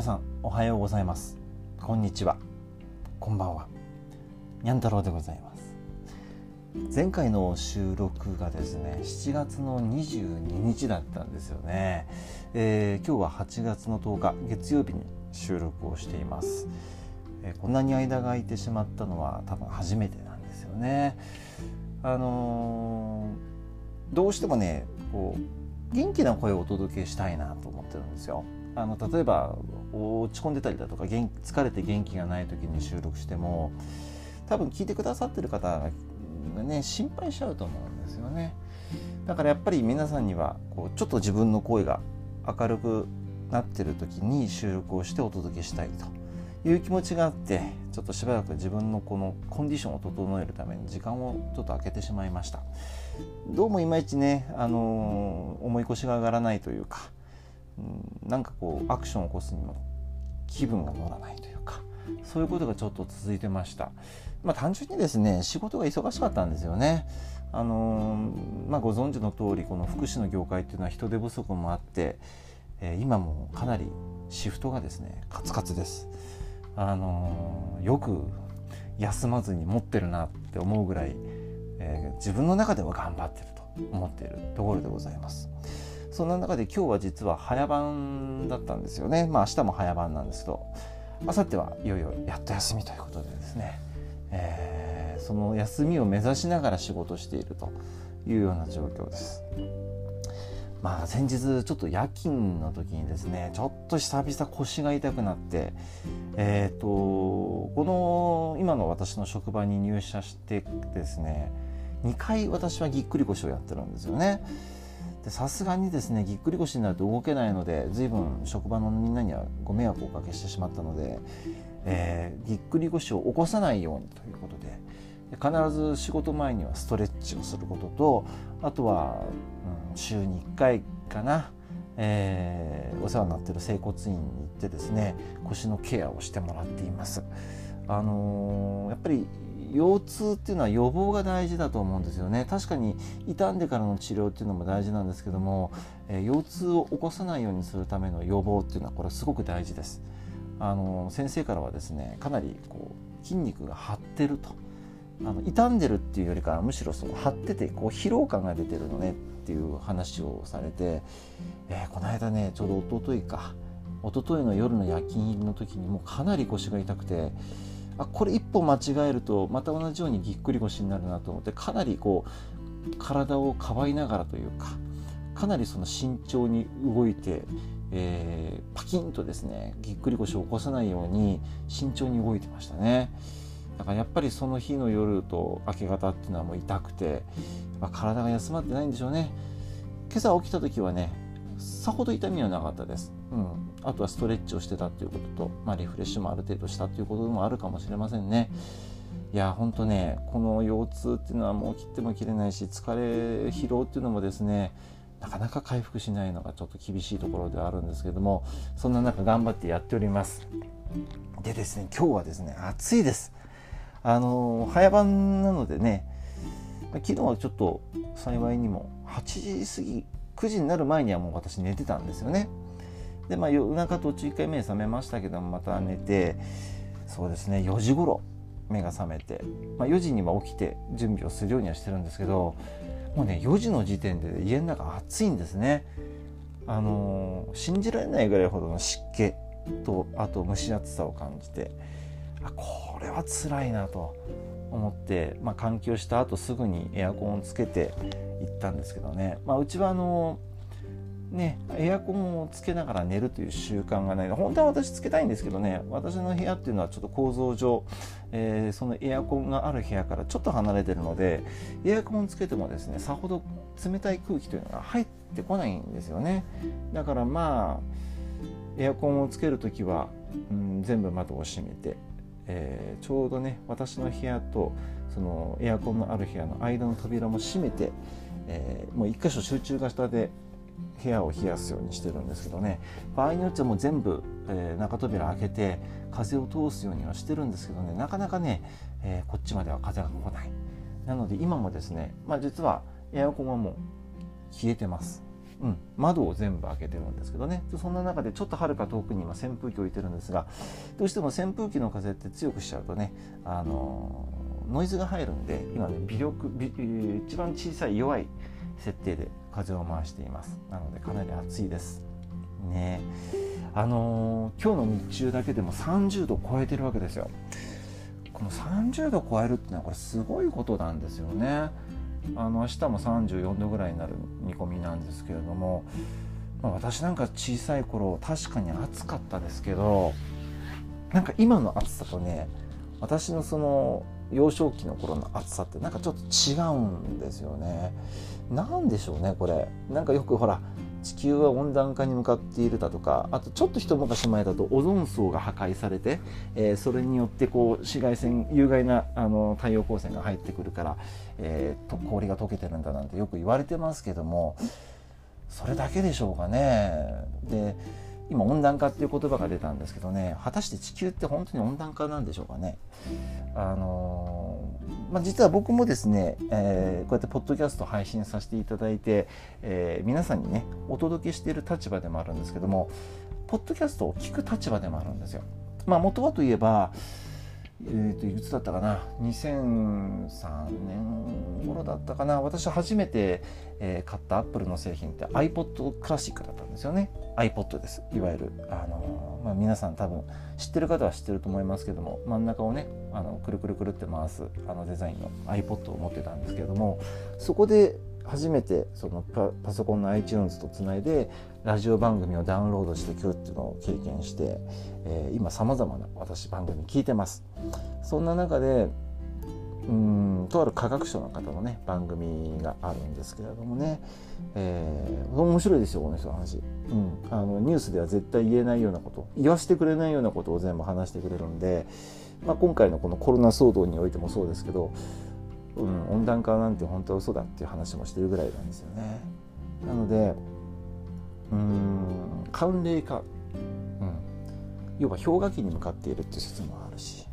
皆さんおはようございます。こんにちは。こんばんは。にゃん太郎でございます。前回の収録がですね7月の22日だったんですよね、えー、今日は8月の10日月曜日に収録をしています、えー、こんなに間が空いてしまったのは多分初めてなんですよね。あのー、どうしてもねこう元気な声をお届けしたいなと思ってるんですよ。あの例えば落ち込んでたりだとか疲れて元気がない時に収録しても多分聞いてくださってる方がね心配しちゃうと思うんですよね。だからやっぱり皆さんにはこうちょっと自分の声が明るくなってる時に収録をしてお届けしたいと。いう気持ちがあってちょっとしばらく自分のこのコンディションを整えるために時間をちょっと空けてしまいました。どうもいまいちね、あのー、思い越しが上がらないというかなんかこうアクションを起こすにも気分が乗らないというかそういうことがちょっと続いてました。まあ、単純にですね仕事が忙しかったんですよね。あのー、まあ、ご存知の通りこの福祉の業界っていうのは人手不足もあって、えー、今もかなりシフトがですねカツカツです。あのー、よく休まずに持ってるなって思うぐらい、え自分の中では頑張ってると思っているところでございます。そんな中で今日は実は早番だったんですよねまあ明日も早番なんですけど明後日はいよいよやっと休みということでですね、えー、その休みを目指しながら仕事しているというような状況です。まあ先日ちょっと夜勤の時にですねちょっと久々腰が痛くなってえっ、ー、とこの今の私の職場に入社してですね2回私はぎっくり腰をやってるんですよね。さすがにですねぎっくり腰になると動けないので随分職場のみんなにはご迷惑をおかけしてしまったので、えー、ぎっくり腰を起こさないようにということで必ず仕事前にはストレッチをすることとあとは、うん、週に1回かな、えー、お世話になってる整骨院に行ってですね腰のケアをしてもらっています。あのー、やっぱり腰痛っていうのは予防が大事だと思うんですよね。確かに傷んでからの治療っていうのも大事なんですけども、えー、腰痛を起こさないようにするための予防っていうのはこれすごく大事です。あの先生からはですねかなりこう筋肉が張ってると。あの傷んでるっていうよりかはむしろその張っててこう疲労感が出てるのねっていう話をされて、えー、この間ねちょうど一昨日か。一昨日の夜の夜勤入りの時にもうかなり腰が痛くてあこれ一歩間違えるとまた同じようにぎっくり腰になるなと思ってかなりこう体をかばいながらというかかなりその慎重に動いて、えー、パキンとですねぎっくり腰を起こさないように慎重に動いてましたね。だからやっぱりその日の夜と明け方っていうのはもう痛くて、ま、体が休まってないんでしょうね。今朝起きた時はねさほど痛みはなかったです。うん、あとはストレッチをしてたっていうことと、まあ、リフレッシュもある程度したっていうこともあるかもしれませんね。いやほんとねこの腰痛っていうのはもう切っても切れないし疲れ疲労っていうのもですねなかなか回復しないのがちょっと厳しいところではあるんですけどもそんな中頑張ってやっておりますでですね今日はですね暑いですあの早番なのでね昨日はちょっと幸いにも8時過ぎ9時になる前にはもう私寝てたんですよね。でまあ夜中途中1回目覚めましたけどもまた寝てそうですね4時頃目が覚めて、まあ、4時には起きて準備をするようにはしてるんですけどもうね4時の時点で家の中暑いんですね。あのー、信じられないぐらいほどの湿気とあと蒸し暑さを感じてあこれは辛いなと。思って、まあ、換気をした後すぐにエアコンをつけて行ったんですけどね、まあ、うちはあのね、エアコンをつけながら寝るという習慣がない本当は私つけたいんですけどね。私の部屋っていうのはちょっと構造上、えー、そのエアコンがある部屋からちょっと離れてるのでエアコンつけてもですねさほど冷たい空気というのが入ってこないんですよね。だからまあエアコンをつける時は、うん、全部窓を閉めて、えー、ちょうどね私の部屋とそのエアコンのある部屋の間の扉も閉めて、えー、もう一箇所集中型で部屋を冷やすようにしてるんですけどね。場合によってはもう全部、えー、中扉開けて風を通すようにはしてるんですけどね。なかなかね、えー、こっちまでは風が来ない。なので今もですね、まあ、実はエアコンはもう消えてます。うん、窓を全部開けてるんですけどね。そんな中でちょっとはるか遠くに今扇風機置いてるんですがどうしても扇風機の風って強くしちゃうとねあのノイズが入るんで今ね微力微一番小さい弱い設定で風を回しています。なのでかなり暑いです。ね。あのー、今日の日中だけでも30度超えてるわけですよ。この30度超えるっていうのはこれすごいことなんですよね。あの明日も34度ぐらいになる見込みなんですけれども、まあ、私なんか小さい頃確かに暑かったですけどなんか今の暑さとね私のその幼少期の頃の暑さってなんかちょっと違うんですよね。なんでしょうねこれ。なんかよくほら地球は温暖化に向かっているだとかあとちょっと一昔前だとオゾン層が破壊されて、えー、それによってこう紫外線有害なあの太陽光線が入ってくるから、えー、と氷が溶けてるんだなんてよく言われてますけどもそれだけでしょうかね。で今温暖化っていう言葉が出たんですけどね果たして地球って本当に温暖化なんでしょうかね。あのー、まあ、実は僕もですね、えー、こうやってポッドキャスト配信させていただいて、えー、皆さんにねお届けしている立場でもあるんですけどもポッドキャストを聞く立場でもあるんですよ。まあ、元はといえばえー、といくつだったかな？2003年頃だったかな？私初めて、えー、買ったアップルの製品って iPod クラシックだったんですよね。iPod です。いわゆる、あのー、まあ、皆さん多分知ってる方は知ってると思いますけども真ん中をねあのくるくるくるって回すあのデザインの iPod を持ってたんですけれどもそこで初めてそのパソコンの iTunes とつないでラジオ番組をダウンロードしてくるっていうのを経験して、えー、今さまざまな私番組聞いてます。そんな中でうんとある科学省の方のね番組があるんですけれどもね、えー、面白いですよこの人の話、うん、あのニュースでは絶対言えないようなこと言わせてくれないようなことを全部話してくれるんで、まあ、今回のこのコロナ騒動においてもそうですけどうん、温暖化なんて本当は嘘だっていう話もしてるぐらいなんですよね。なのでうん寒冷化、うん、要は氷河期に向かっているっていう説もあるし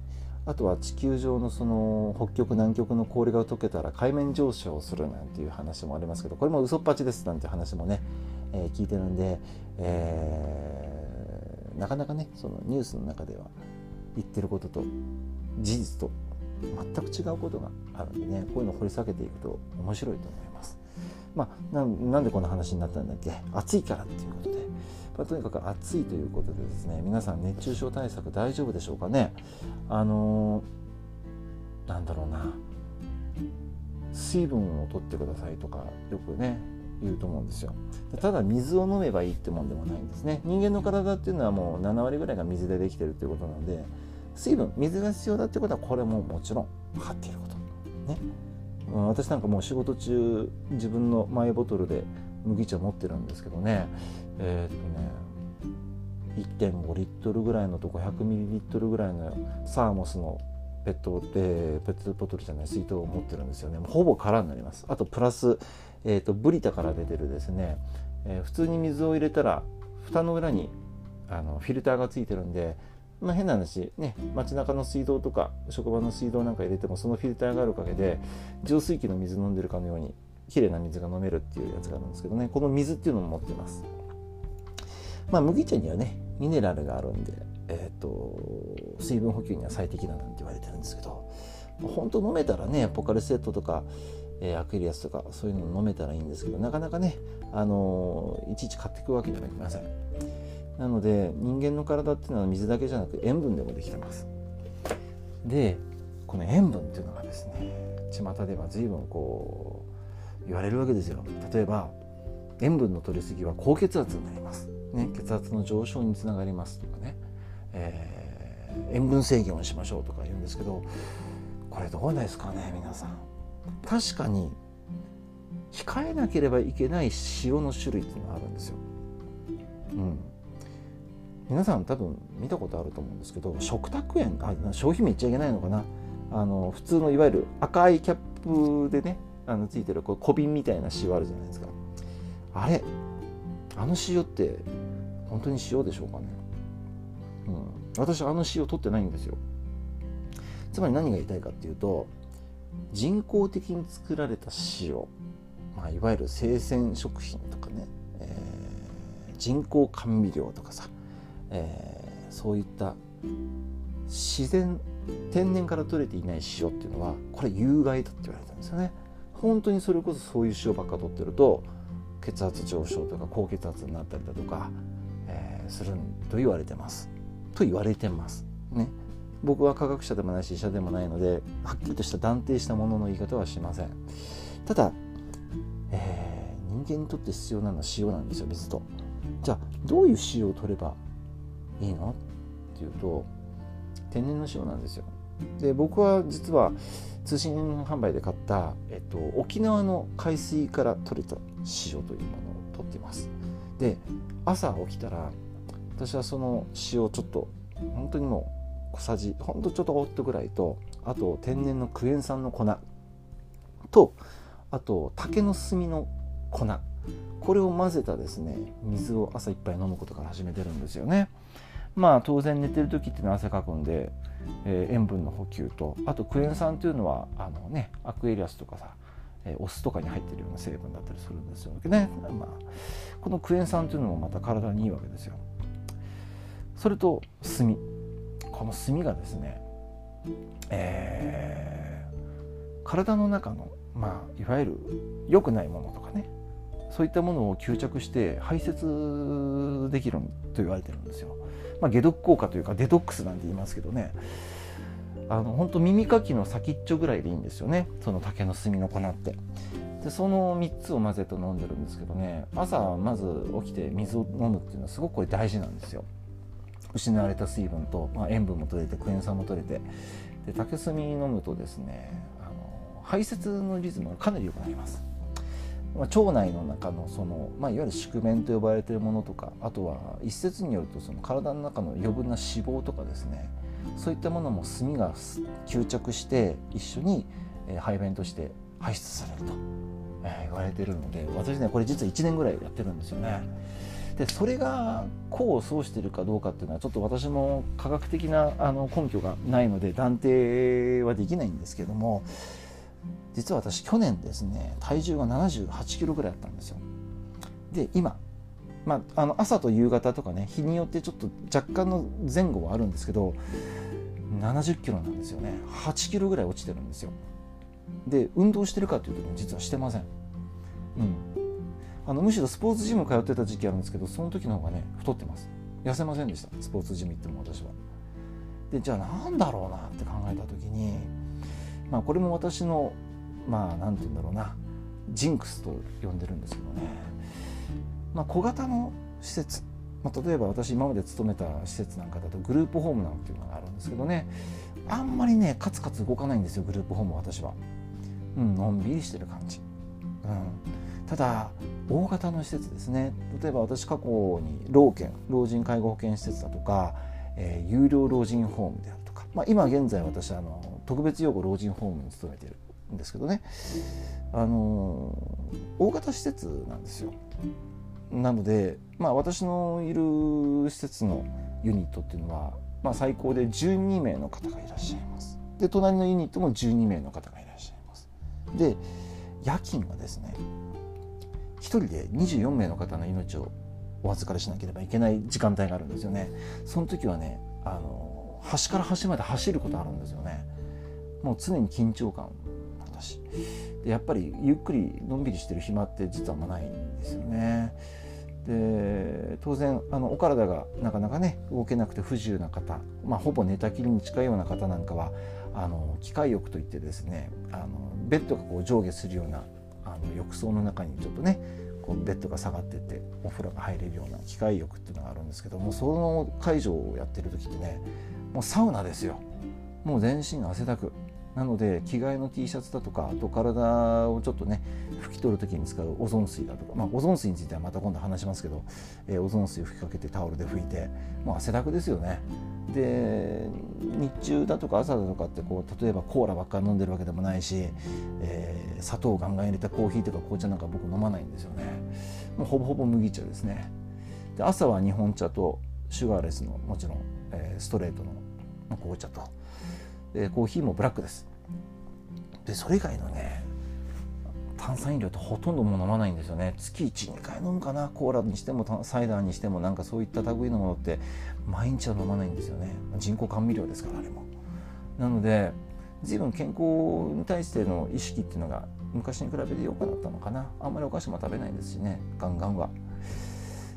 あとは地球上のその北極南極の氷が溶けたら海面上昇するなんていう話もありますけどこれも嘘っぱちですなんて話もね、えー、聞いてるんで、えー、なかなかねそのニュースの中では言ってることと事実と全く違うことがあるんでねこういうのを掘り下げていくと面白いと思います。まあ、なんでこの話になったんだっけ？暑いからっていうことで、まあ、とにかく暑いということでですね皆さん熱中症対策大丈夫でしょうかね？あのー、なんだろうな。水分を取ってくださいとかよくね言うと思うんですよ。ただ水を飲めばいいってもんでもないんですね。人間の体っていうのはもう7割ぐらいが水でできてるっていうことなので水分水が必要だってことはこれももちろん分かっていること。ね。私なんかもう仕事中自分のマイボトルで麦茶持ってるんですけどね。えー、っとね1.5リットルぐらいのとこ100ミリリットルぐらいのサーモスのペット、えー、ペットボトルじゃない水筒を持ってるんですよね。ほぼ空になります。あとプラス、えーと、とブリタから出てるですね、えー、普通に水を入れたら蓋の裏にあのフィルターがついてるんでまあ、変な話ね街中の水道とか職場の水道なんか入れてもそのフィルターがあるおかげで浄水器の水飲んでるかのように綺麗な水が飲めるっていうやつがあるんですけどね。この水っていうのも持ってます。まあ麦茶にはねミネラルがあるんで、えーと、水分補給には最適だなんて言われてるんですけど本当飲めたらねポカルセットとか、えー、アクエリアスとかそういうの飲めたらいいんですけどなかなかね、あのー、いちいち買っていくわけにはいきません。なので人間の体っていうのは水だけじゃなく塩分でもできてます。でこの塩分っていうのがですね巷では随分こう言われるわけですよ。例えば塩分の取りすぎは高血圧になります、ね、血圧の上昇につながりますとかね、えー、塩分制限をしましょうとか言うんですけどこれどうですかね皆さん。確かに控えなければいけない塩の種類っていうのがあるんですよ。うん、皆さん多分見たことあると思うんですけど食卓園あ商品名言っちゃいけないのかな。あの普通のいわゆる赤いキャップでねあのついてるこう小瓶みたいな塩あるじゃないですか。あれあの塩って本当に塩でしょうかね、うん、私あの塩取ってないんですよ。つまり何が言いたいかっていうと人工的に作られた塩、まあ、いわゆる生鮮食品とかね、え人工甘味料とかさ、えー、そういった自然天然から取れていない塩っていうのはこれ有害だって言われてるんですよね。本当にそれこそそういう塩ばっか取ってると血圧上昇とか高血圧になったりだとか、えー、すると言われてます。と言われてます。ね。僕は科学者でもないし医者でもないのではっきりとした断定したものの言い方はしません。ただ、えー、人間にとって必要なのは塩なんですよ水と。じゃあどういう塩を取ればいいのっていうと天然の塩なんですよ。で僕は実は通信販売で買った、えっと、沖縄の海水から取れた塩というものを取ってます。で朝起きたら私はその塩をちょっと本当にもう小さじほんとちょっとおっとぐらいとあと天然のクエン酸の粉。とあと竹の炭の粉。これを混ぜたですね水を朝一杯飲むことから始めてるんですよね。まあ当然寝てる時っていうのは汗かくんで、えー、塩分の補給とあとクエン酸というのはあのねアクエリアスとかさ、お酢とかに入ってるような成分だったりするんですよね。まあ、このクエン酸というのもまた体にいいわけですよ。それと炭この炭がですね、えー、体の中のまあいわゆる良くないものとかねそういったものを吸着して排泄できると言われてるんですよ。まあ、解毒効果というかデトックスなんて言いますけどね。あの本当耳かきの先っちょぐらいでいいんですよね。その竹の炭の粉って。でその3つを混ぜて飲んでるんですけどね。朝まず起きて水を飲むっていうのはすごくこれ大事なんですよ。失われた水分と、まあ、塩分も取れてクエン酸も取れて。で竹炭飲むとですねあの排泄のリズムがかなり良くなります。まあ、腸内の中のその、まあ、いわゆる宿便と呼ばれているものとかあとは一説によるとその体の中の余分な脂肪とかですねそういったものも炭が吸着して一緒に排便として排出されると、え言われているので私ねこれ実は1年ぐらいやってるんですよね。でそれが功を奏しているかどうかっていうのはちょっと私も科学的なあの根拠がないので断定はできないんですけども実は私去年ですね体重が78キロぐらいあったんですよ。で今、まあ、あの朝と夕方とかね日によってちょっと若干の前後はあるんですけど70キロなんですよね。8キロぐらい落ちてるんですよ。で運動してるかというと実はしてません。うん。あのむしろスポーツジム通ってた時期あるんですけどその時の方がね太ってます。痩せませんでした。スポーツジム行っても私は。でじゃあ何だろうなって考えた時にまあこれも私のまあ何て言うんだろうなジンクスと呼んでるんですけどね、まあ、小型の施設、まあ、例えば私今まで勤めた施設なんかだとグループホームなんていうのがあるんですけどね。あんまりねカツカツ動かないんですよグループホーム私は、うん、のんびりしてる感じ、うん、ただ大型の施設ですね。例えば私過去に老犬老人介護保険施設だとか、えー、有料老人ホームであるとか、まあ、今現在私あの特別養護老人ホームに勤めてるんですけどねあの大型施設なんですよ。なので、まあ、私のいる施設のユニットっていうのは、まあ、最高で12名の方がいらっしゃいます。で隣のユニットも12名の方がいらっしゃいます。で夜勤がですね1人で24名の方の命をお預かりしなければいけない時間帯があるんですよね。その時はねあの端から端まで走ることあるんですよね。もう常に緊張感だしでやっぱりゆっくりのんびりしてる暇って実はあんまないんですよね。で当然あのお体がなかなかね動けなくて不自由な方、まあ、ほぼ寝たきりに近いような方なんかはあの機械浴といってですねあのベッドがこう上下するようなあの浴槽の中にちょっとねこうベッドが下がってってお風呂が入れるような機械浴っていうのがあるんですけどもその介助をやってる時ってねもうサウナですよもう全身汗だくなので着替えの T シャツだとかあと体をちょっとね拭き取る時に使うオゾン水だとか、まあ、オゾン水についてはまた今度話しますけど、えー、オゾン水を吹きかけてタオルで拭いてもう汗だくですよね。で日中だとか朝だとかってこう例えばコーラばっかり飲んでるわけでもないし、えー、砂糖をガンガン入れたコーヒーとか紅茶なんか僕飲まないんですよね。もうほぼほぼ麦茶ですね。で朝は日本茶とシュガーレスのもちろん、えー、ストレートの紅茶と。えコーヒーもブラックです。でそれ以外のね炭酸飲料ってほとんどもう飲まないんですよね。月12回飲むかな。コーラにしてもサイダーにしてもなんかそういった類のものって毎日は飲まないんですよね。人工甘味料ですからあれも。なので随分健康に対しての意識っていうのが昔に比べて良くなったのかな。あんまりお菓子も食べないですしね。ガンガンは。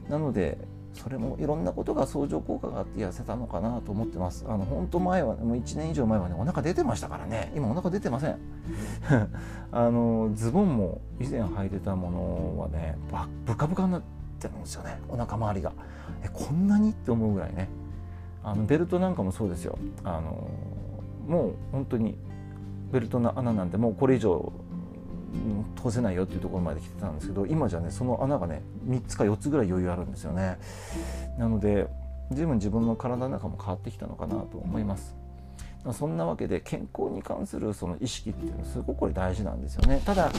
なのでそれもいろんなことが相乗効果があって痩せたのかなと思ってます。あの本当前はもう1年以上前はねお腹出てましたからね。今お腹出てません。あのズボンも以前履いてたものはねブカブカになってるんですよね。お腹周りが。えこんなにって思うぐらいね。あのベルトなんかもそうですよ。あのもう本当にベルトの穴なんてもうこれ以上通せないよっていうところまで来てたんですけど今じゃねその穴がね3つか4つぐらい余裕あるんですよね。なので随分自分の体の中も変わってきたのかなと思います。そんなわけで健康に関するその意識っていうのはすごくこれ大事なんですよね。ただ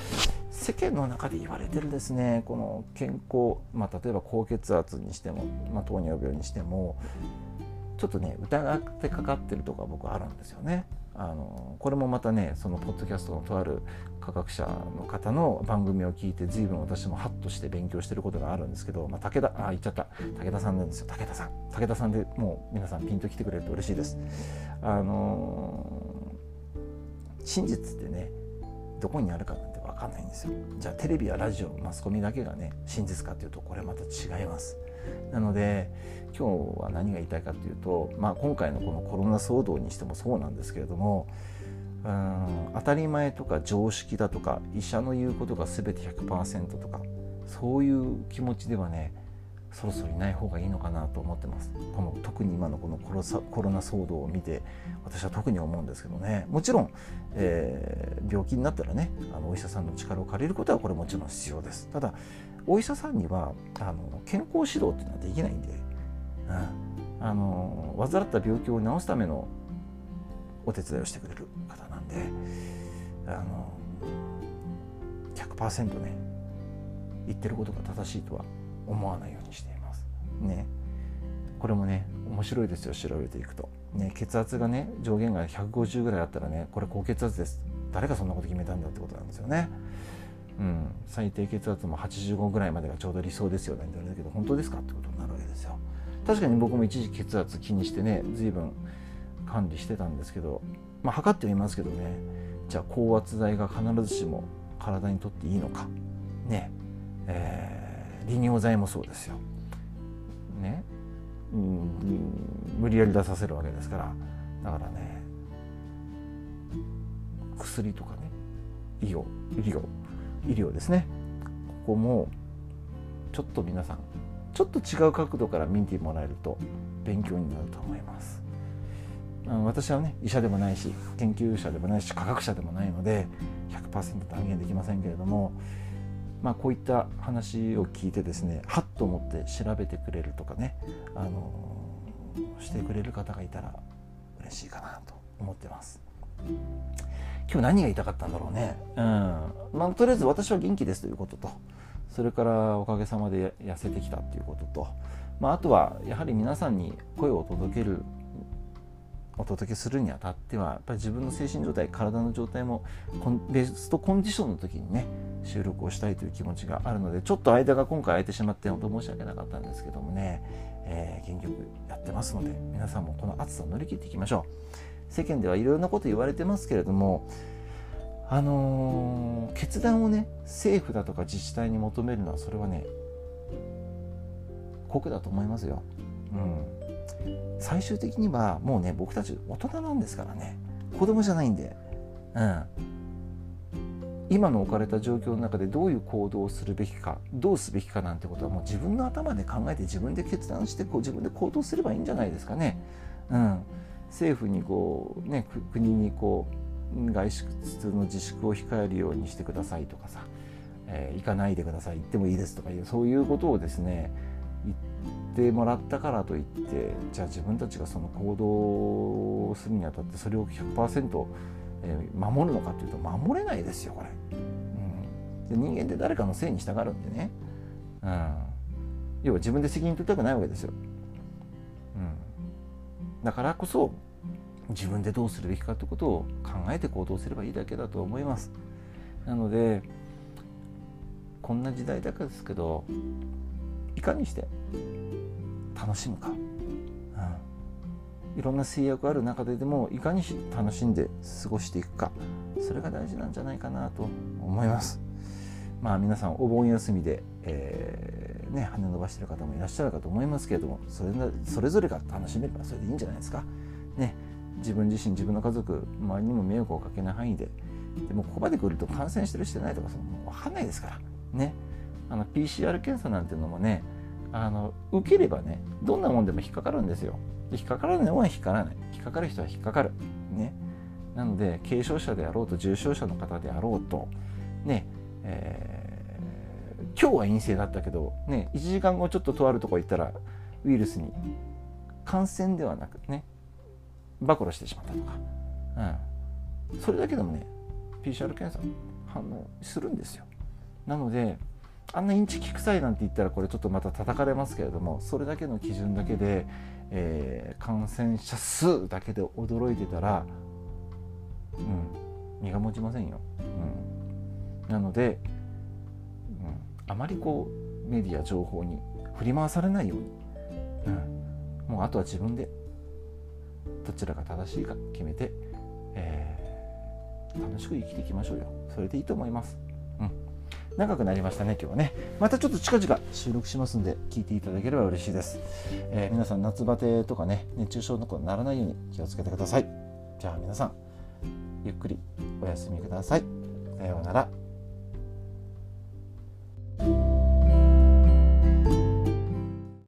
世間の中で言われてるですねこの健康、まあ、例えば高血圧にしても、まあ、糖尿病にしてもちょっとね疑ってかかってるとか僕あるんですよね。あのこれもまたねそのポッドキャストのとある科学者の方の番組を聞いて随分私もハッとして勉強してることがあるんですけど、まあ、武田あ言っちゃった武田さんなんですよ武田さん武田さんでもう皆さんピンと来てくれると嬉しいです。あのー、真実ってねどこにあるかなんて分かんないんですよ。じゃあテレビやラジオマスコミだけがね真実かっていうとこれまた違います。なので今日は何が言いたいかというと、まあ、今回のこのコロナ騒動にしてもそうなんですけれどもうん当たり前とか常識だとか医者の言うことが全て100%とかそういう気持ちではねそろそろいない方がいいのかなと思ってます。この特に今のこのコロコロナ騒動を見て私は特に思うんですけどね。もちろん、えー、病気になったらねあのお医者さんの力を借りることはこれもちろん必要です。ただお医者さんにはあの健康指導っていうのはできないんで、うん、あの患った病気を治すためのお手伝いをしてくれる方なんであの100%ね言ってることが正しいとは思わないようにしています。ねこれもね面白いですよ調べていくと、ね、血圧がね上限が150ぐらいあったらねこれ高血圧です誰がそんなこと決めたんだってことなんですよね。うん、最低血圧も85ぐらいまでがちょうど理想ですよねって言われたけど本当ですかってことになるわけですよ。確かに僕も一時血圧気にしてね随分管理してたんですけどまあ測ってはいますけどね。じゃあ高圧剤が必ずしも体にとっていいのか。ね。えー、利尿剤もそうですよ。ね、うん、無理やり出させるわけですから。だからね。薬とかね。医療。医療。医療ですねここもちょっと皆さんちょっと違う角度から見てもらえると勉強になると思います私はね医者でもないし研究者でもないし科学者でもないので100%断言できませんけれどもまあ、こういった話を聞いてですねはっと思って調べてくれるとかね、あのしてくれる方がいたら嬉しいかなと思ってます。今日何が言いたかったんだろうね。うん。まあ、とりあえず私は元気ですということと、それからおかげさまで痩せてきたということと、まあ、あとはやはり皆さんに声を届けるお届けするにあたってはやっぱり自分の精神状態体の状態もベストコンディションの時にね収録をしたいという気持ちがあるのでちょっと間が今回空いてしまって本当申し訳なかったんですけどもね、えー、元気よくやってますので皆さんもこの暑さを乗り切っていきましょう。世間ではいろいろなこと言われてますけれどもあのー、決断をね政府だとか自治体に求めるのはそれはね酷だと思いますよ。うん、最終的にはもうね僕たち大人なんですからね。子供じゃないんで、うん、今の置かれた状況の中でどういう行動をするべきかどうすべきかなんてことはもう自分の頭で考えて自分で決断してこう自分で行動すればいいんじゃないですかね。うん。政府にこう、ね、国にこう外出の自粛を控えるようにしてくださいとかさ、えー、行かないでください行ってもいいですとかいうそういうことをですね言ってもらったからといってじゃあ自分たちがその行動をするにあたってそれを100%、守るのかというと守れないですよこれ、うん、で人間って誰かのせいにしたがるんでね、うん、要は自分で責任取りたくないわけですよ。うん。だからこそ自分でどうするべきかということを考えて行動すればいいだけだと思います。なのでこんな時代だからですけどいかにして楽しむか、うん、いろんな制約ある中ででもいかにし楽しんで過ごしていくかそれが大事なんじゃないかなと思います。まあ皆さんお盆休みで、えー、ね、羽伸ばしてる方もいらっしゃるかと思いますけれどもそれそれぞれが楽しめればそれでいいんじゃないですか。ね、自分自身自分の家族周りにも迷惑をかけない範囲ででもここまで来ると感染してるしてないとかその分かんないですから。ねあの PCR 検査なんていうのもねあの受ければねどんなもんでも引っかかるんですよ。引っかからないのは引っかからない。引っかかる人は引っかかる。ね。なので軽症者であろうと重症者の方であろうとねえー、今日は陰性だったけど、ね、1時間後ちょっととあるとこ行ったらウイルスに感染ではなくね暴露してしまったとか、うん、それだけでもね PCR 検査反応するんですよ。なのであんなインチキ臭いなんて言ったらこれちょっとまた叩かれますけれどもそれだけの基準だけで、えー、感染者数だけで驚いてたら、うん、身が持ちませんよ。うん、なので、あまりこうメディア情報に振り回されないように、うん、もうあとは自分でどちらが正しいか決めて、えー、楽しく生きていきましょうよ。それでいいと思います。うん。長くなりましたね今日はね。またちょっと近々収録しますんで聞いていただければ嬉しいです、えー、皆さん夏バテとかね熱中症のことにならないように気をつけてください。じゃあ皆さんゆっくりお休みください。さようなら。